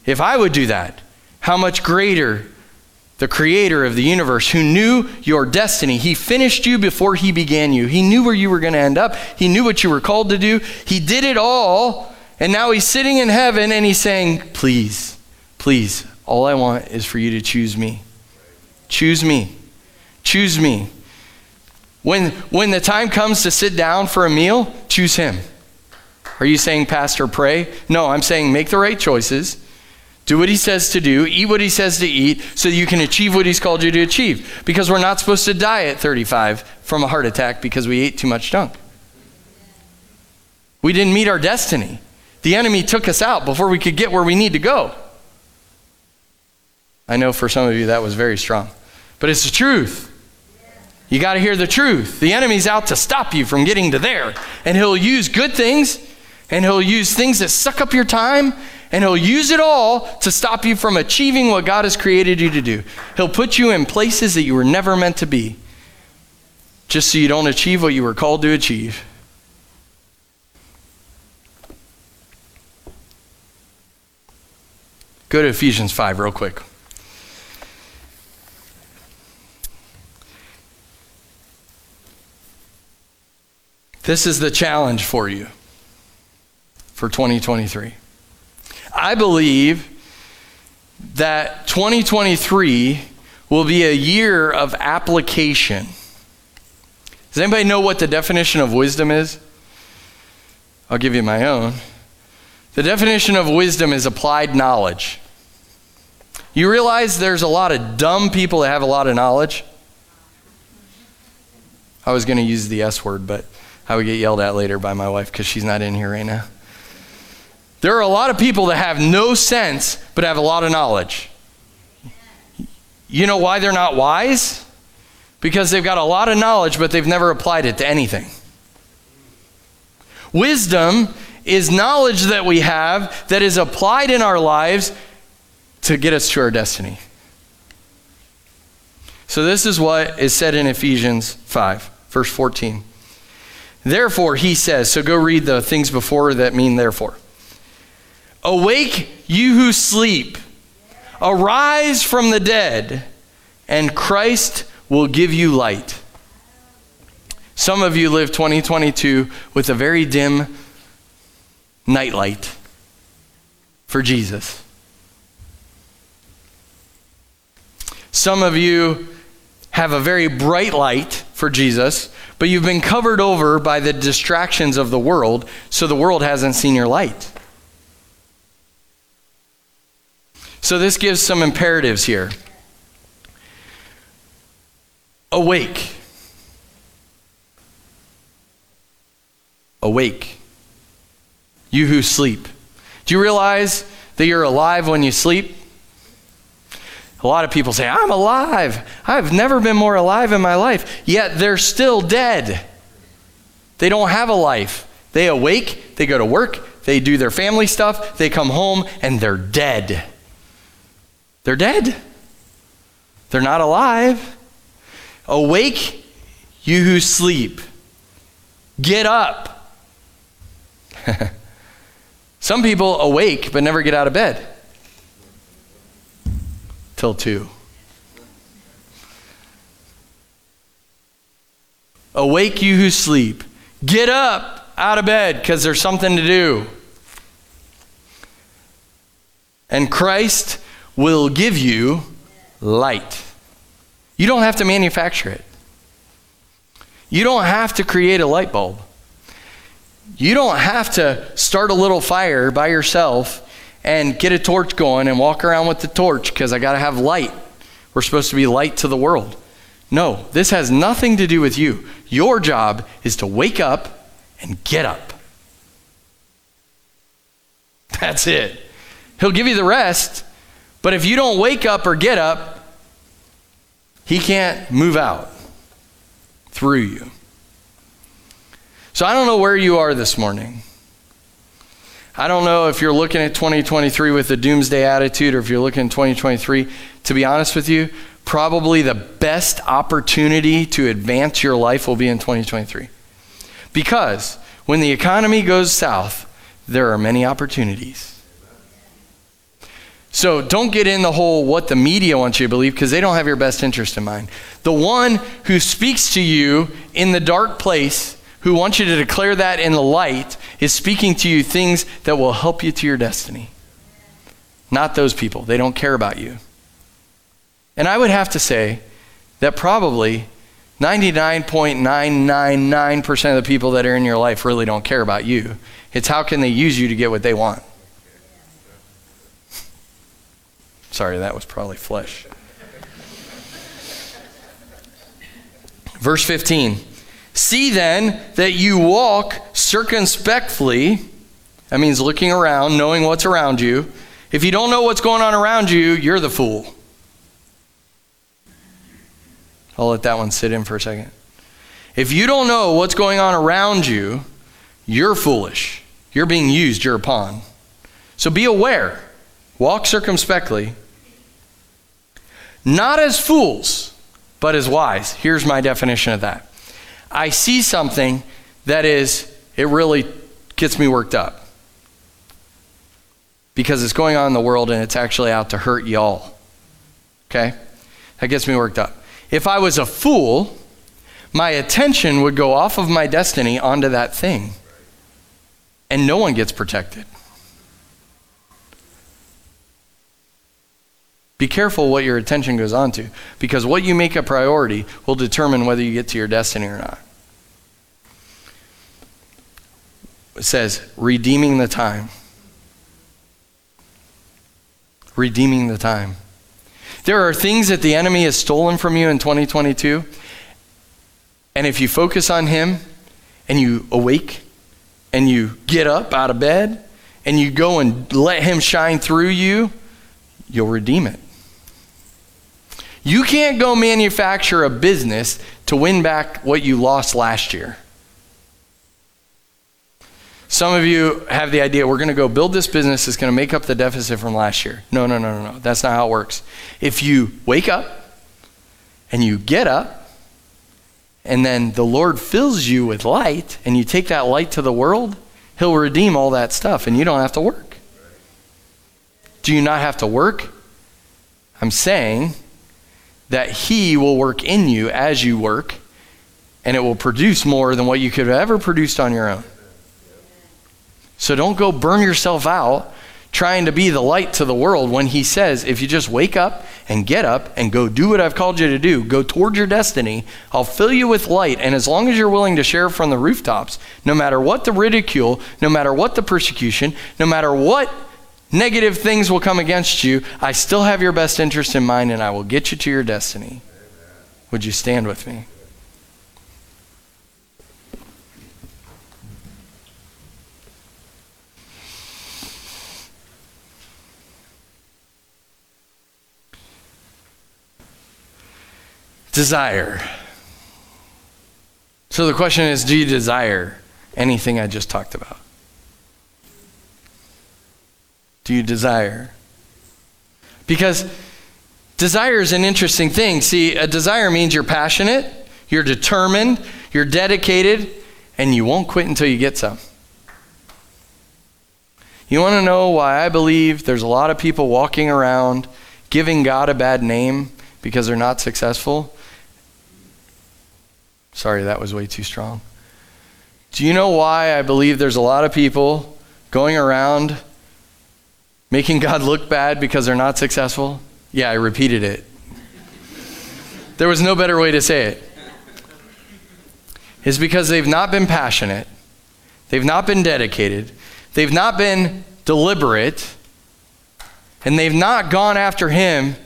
if I would do that, how much greater the creator of the universe who knew your destiny. He finished you before he began you. He knew where you were going to end up. He knew what you were called to do. He did it all. And now he's sitting in heaven and he's saying, Please, please, all I want is for you to choose me. Choose me. Choose me. When, when the time comes to sit down for a meal, choose him. Are you saying, Pastor, pray? No, I'm saying make the right choices do what he says to do, eat what he says to eat, so you can achieve what he's called you to achieve. Because we're not supposed to die at 35 from a heart attack because we ate too much junk. We didn't meet our destiny. The enemy took us out before we could get where we need to go. I know for some of you that was very strong, but it's the truth. You got to hear the truth. The enemy's out to stop you from getting to there, and he'll use good things and he'll use things that suck up your time and he'll use it all to stop you from achieving what God has created you to do. He'll put you in places that you were never meant to be, just so you don't achieve what you were called to achieve. Go to Ephesians 5 real quick. This is the challenge for you for 2023. I believe that 2023 will be a year of application. Does anybody know what the definition of wisdom is? I'll give you my own. The definition of wisdom is applied knowledge. You realize there's a lot of dumb people that have a lot of knowledge? I was going to use the S word, but I would get yelled at later by my wife because she's not in here right now. There are a lot of people that have no sense but have a lot of knowledge. You know why they're not wise? Because they've got a lot of knowledge but they've never applied it to anything. Wisdom is knowledge that we have that is applied in our lives to get us to our destiny. So, this is what is said in Ephesians 5, verse 14. Therefore, he says, so go read the things before that mean therefore. Awake, you who sleep. Arise from the dead, and Christ will give you light. Some of you live 2022 with a very dim nightlight for Jesus. Some of you have a very bright light for Jesus, but you've been covered over by the distractions of the world, so the world hasn't seen your light. So, this gives some imperatives here. Awake. Awake. You who sleep. Do you realize that you're alive when you sleep? A lot of people say, I'm alive. I've never been more alive in my life. Yet they're still dead. They don't have a life. They awake, they go to work, they do their family stuff, they come home, and they're dead. They're dead. They're not alive. Awake, you who sleep. Get up. Some people awake but never get out of bed till 2. Awake, you who sleep. Get up out of bed because there's something to do. And Christ will give you light. You don't have to manufacture it. You don't have to create a light bulb. You don't have to start a little fire by yourself and get a torch going and walk around with the torch because I got to have light. We're supposed to be light to the world. No, this has nothing to do with you. Your job is to wake up and get up. That's it. He'll give you the rest, but if you don't wake up or get up, he can't move out through you. So I don't know where you are this morning. I don't know if you're looking at 2023 with a doomsday attitude or if you're looking at 2023. To be honest with you, probably the best opportunity to advance your life will be in 2023. Because when the economy goes south, there are many opportunities. So don't get in the whole what the media wants you to believe because they don't have your best interest in mind. The one who speaks to you in the dark place who wants you to declare that in the light is speaking to you things that will help you to your destiny. Not those people. They don't care about you. And I would have to say that probably 99.999% of the people that are in your life really don't care about you. It's how can they use you to get what they want. Sorry, that was probably flesh. Verse 15. See then that you walk circumspectly. That means looking around, knowing what's around you. If you don't know what's going on around you, you're the fool. I'll let that one sit in for a second. If you don't know what's going on around you, you're foolish. You're being used, you're a pawn. So be aware. Walk circumspectly. Not as fools, but as wise. Here's my definition of that. I see something that is, it really gets me worked up. Because it's going on in the world and it's actually out to hurt y'all. Okay? That gets me worked up. If I was a fool, my attention would go off of my destiny onto that thing. And no one gets protected. Be careful what your attention goes on to, because what you make a priority will determine whether you get to your destiny or not. It says, redeeming the time. Redeeming the time. There are things that the enemy has stolen from you in 2022, and if you focus on him and you awake and you get up out of bed and you go and let him shine through you, you'll redeem it. You can't go manufacture a business to win back what you lost last year. Some of you have the idea we're going to go build this business that's going to make up the deficit from last year. No, no, no, no, no. That's not how it works. If you wake up and you get up, and then the Lord fills you with light, and you take that light to the world, He'll redeem all that stuff, and you don't have to work. Do you not have to work? I'm saying that He will work in you as you work, and it will produce more than what you could have ever produced on your own. So don't go burn yourself out trying to be the light to the world when He says, if you just wake up and get up and go do what I've called you to do, go toward your destiny, I'll fill you with light. And as long as you're willing to share from the rooftops, no matter what the ridicule, no matter what the persecution, no matter what negative things will come against you, I still have your best interest in mind and I will get you to your destiny. Would you stand with me? Desire. So the question is do you desire anything I just talked about? Do you desire? Because desire is an interesting thing. See, a desire means you're passionate, you're determined, you're dedicated, and you won't quit until you get some. You want to know why I believe there's a lot of people walking around giving God a bad name because they're not successful? Sorry, that was way too strong. Do you know why I believe there's a lot of people going around making God look bad because they're not successful? Yeah, I repeated it. There was no better way to say it. Is because they've not been passionate, they've not been dedicated, they've not been deliberate, and they've not gone after Him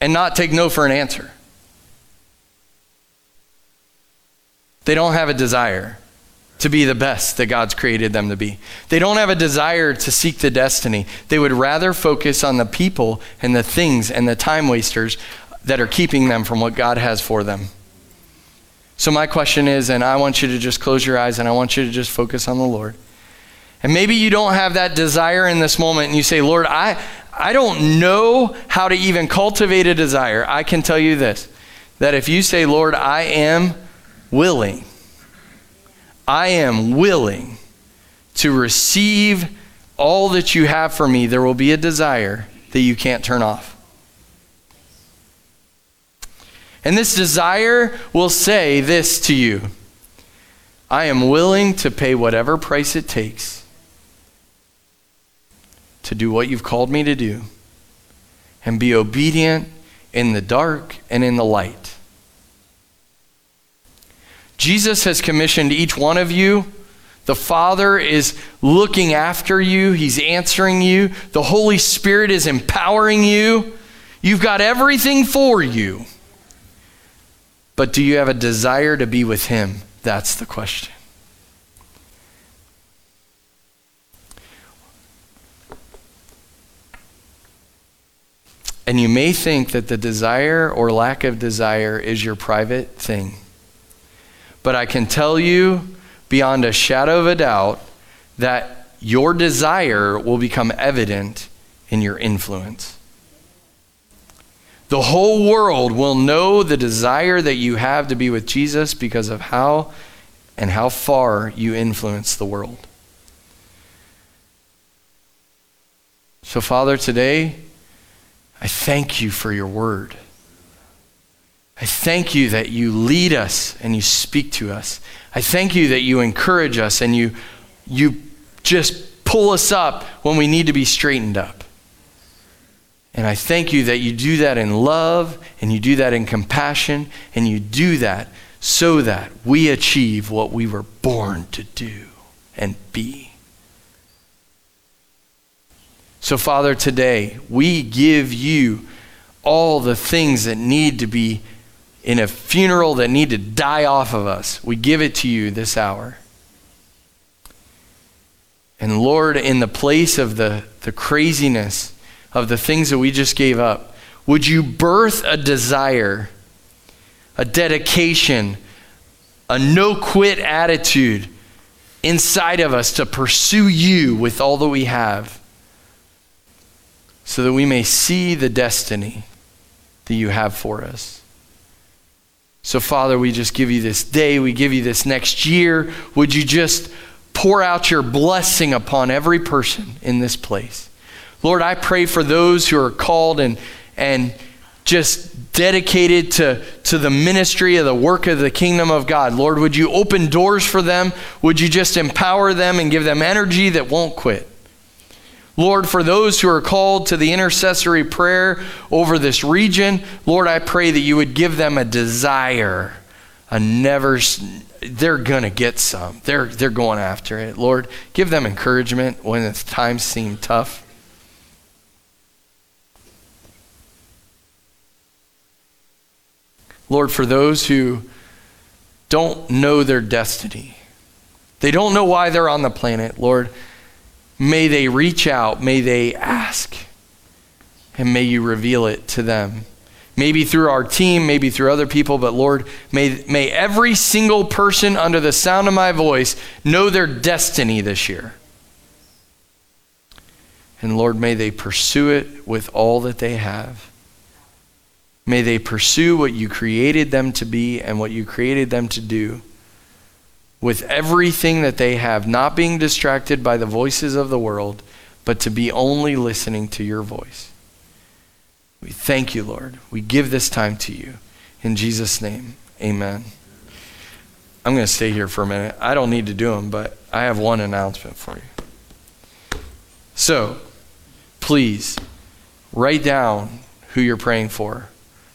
and not take no for an answer. They don't have a desire to be the best that God's created them to be. They don't have a desire to seek the destiny. They would rather focus on the people and the things and the time wasters that are keeping them from what God has for them. So, my question is, and I want you to just close your eyes and I want you to just focus on the Lord. And maybe you don't have that desire in this moment and you say, Lord, I, I don't know how to even cultivate a desire. I can tell you this that if you say, Lord, I am willing. I am willing to receive all that you have for me. There will be a desire that you can't turn off. And this desire will say this to you I am willing to pay whatever price it takes to do what you've called me to do and be obedient in the dark and in the light. Jesus has commissioned each one of you. The Father is looking after you, He's answering you. The Holy Spirit is empowering you. You've got everything for you. But do you have a desire to be with Him? That's the question. And you may think that the desire or lack of desire is your private thing. But I can tell you beyond a shadow of a doubt that your desire will become evident in your influence. The whole world will know the desire that you have to be with Jesus because of how and how far you influence the world. So, Father, today, I thank you for your word. I thank you that you lead us and you speak to us. I thank you that you encourage us and you, you just pull us up when we need to be straightened up. And I thank you that you do that in love and you do that in compassion and you do that so that we achieve what we were born to do and be. So, Father, today we give you all the things that need to be in a funeral that need to die off of us. We give it to you this hour. And Lord, in the place of the, the craziness of the things that we just gave up, would you birth a desire, a dedication, a no quit attitude inside of us to pursue you with all that we have so that we may see the destiny that you have for us? So, Father, we just give you this day. We give you this next year. Would you just pour out your blessing upon every person in this place? Lord, I pray for those who are called and, and just dedicated to, to the ministry of the work of the kingdom of God. Lord, would you open doors for them? Would you just empower them and give them energy that won't quit? Lord, for those who are called to the intercessory prayer over this region, Lord, I pray that you would give them a desire, a never, they're going to get some. They're, they're going after it. Lord, give them encouragement when times seem tough. Lord, for those who don't know their destiny, they don't know why they're on the planet, Lord, may they reach out, may they ask, and may you reveal it to them. Maybe through our team, maybe through other people, but Lord, may, may every single person under the sound of my voice know their destiny this year. And Lord, may they pursue it with all that they have. May they pursue what you created them to be and what you created them to do with everything that they have, not being distracted by the voices of the world, but to be only listening to your voice. We thank you, Lord. We give this time to you. In Jesus' name, amen. I'm going to stay here for a minute. I don't need to do them, but I have one announcement for you. So, please write down who you're praying for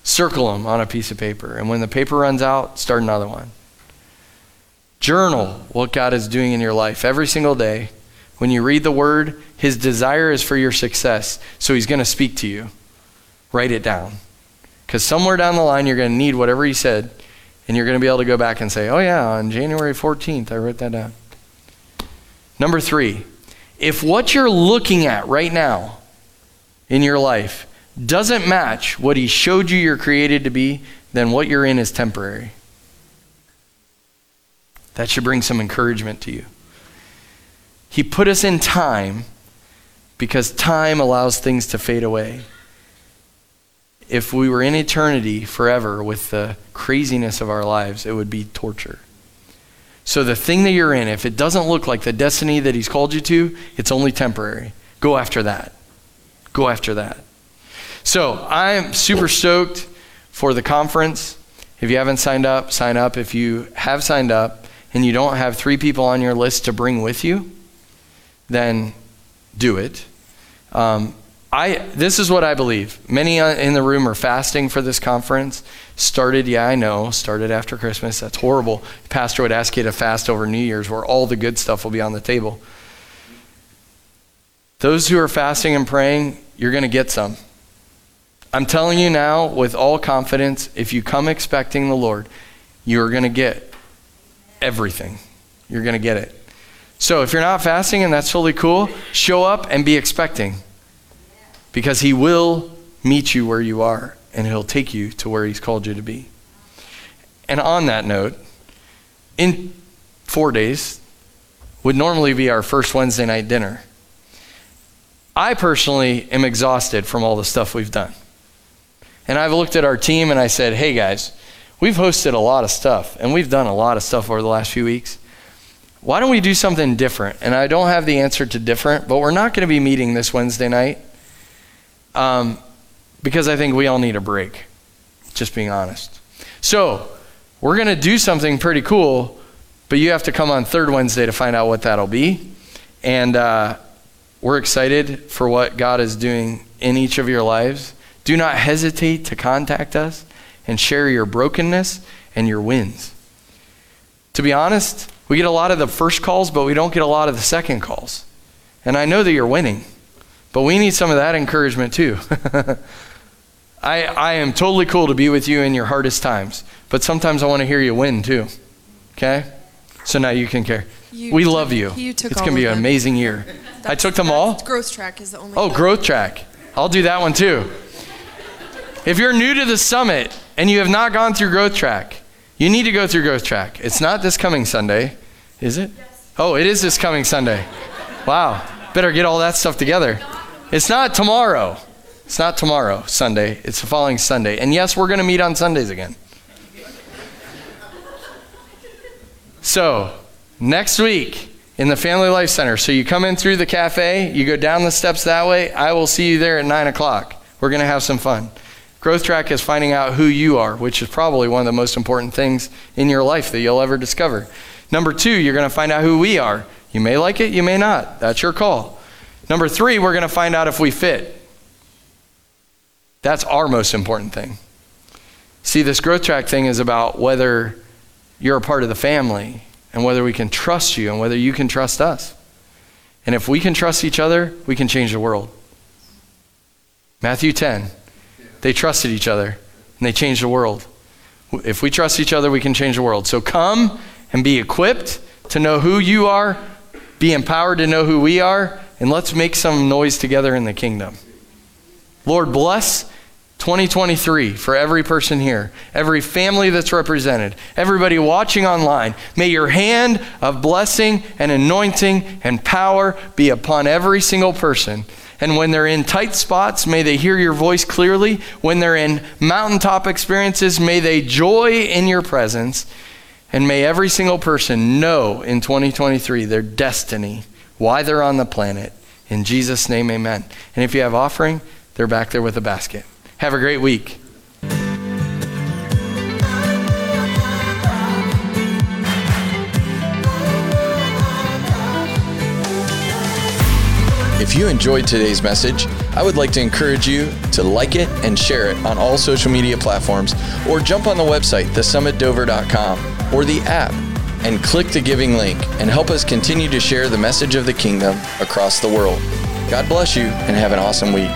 Circle them on a piece of paper. And when the paper runs out, start another one. Journal what God is doing in your life every single day. When you read the word, his desire is for your success. So he's going to speak to you. Write it down. Because somewhere down the line, you're going to need whatever he said. And you're going to be able to go back and say, oh, yeah, on January 14th, I wrote that down. Number three, if what you're looking at right now in your life doesn't match what he showed you you're created to be, then what you're in is temporary. That should bring some encouragement to you. He put us in time because time allows things to fade away. If we were in eternity forever with the craziness of our lives, it would be torture. So, the thing that you're in, if it doesn't look like the destiny that He's called you to, it's only temporary. Go after that. Go after that. So I'm super stoked for the conference. If you haven't signed up, sign up. If you have signed up and you don't have three people on your list to bring with you, then do it. Um, I, this is what I believe. Many in the room are fasting for this conference. Started, yeah, I know, started after Christmas. That's horrible. The pastor would ask you to fast over New Year's where all the good stuff will be on the table. Those who are fasting and praying, you're going to get some. I'm telling you now with all confidence if you come expecting the Lord, you're going to get everything. You're going to get it. So if you're not fasting and that's totally cool, show up and be expecting. Because He will meet you where you are and He'll take you to where He's called you to be. And on that note, in four days would normally be our first Wednesday night dinner. I personally am exhausted from all the stuff we've done. And I've looked at our team and I said, hey guys, we've hosted a lot of stuff and we've done a lot of stuff over the last few weeks. Why don't we do something different? And I don't have the answer to different, but we're not going to be meeting this Wednesday night um, because I think we all need a break, just being honest. So we're going to do something pretty cool, but you have to come on third Wednesday to find out what that'll be. And uh, we're excited for what God is doing in each of your lives. Do not hesitate to contact us and share your brokenness and your wins. To be honest, we get a lot of the first calls, but we don't get a lot of the second calls. And I know that you're winning, but we need some of that encouragement too. I, I am totally cool to be with you in your hardest times, but sometimes I want to hear you win too. Okay? So now you can care. You we took, love you. you it's going to be an amazing year. I took them all.
Growth track is the only.
Oh, growth track. I'll do that one too. If you're new to the summit and you have not gone through Growth Track, you need to go through Growth Track. It's not this coming Sunday, is it? Yes. Oh, it is this coming Sunday. Wow. Better get all that stuff together. It's not tomorrow. It's not tomorrow, Sunday. It's the following Sunday. And yes, we're going to meet on Sundays again. So, next week in the Family Life Center. So you come in through the cafe, you go down the steps that way. I will see you there at 9 o'clock. We're going to have some fun. Growth Track is finding out who you are, which is probably one of the most important things in your life that you'll ever discover. Number two, you're going to find out who we are. You may like it, you may not. That's your call. Number three, we're going to find out if we fit. That's our most important thing. See, this growth track thing is about whether you're a part of the family and whether we can trust you and whether you can trust us. And if we can trust each other, we can change the world. Matthew 10. They trusted each other and they changed the world. If we trust each other, we can change the world. So come and be equipped to know who you are, be empowered to know who we are, and let's make some noise together in the kingdom. Lord, bless 2023 for every person here, every family that's represented, everybody watching online. May your hand of blessing and anointing and power be upon every single person. And when they're in tight spots, may they hear your voice clearly. When they're in mountaintop experiences, may they joy in your presence. And may every single person know in 2023 their destiny, why they're on the planet. In Jesus' name, amen. And if you have offering, they're back there with a basket. Have a great week.
If you enjoyed today's message, I would like to encourage you to like it and share it on all social media platforms or jump on the website, thesummitdover.com or the app and click the giving link and help us continue to share the message of the kingdom across the world. God bless you and have an awesome week.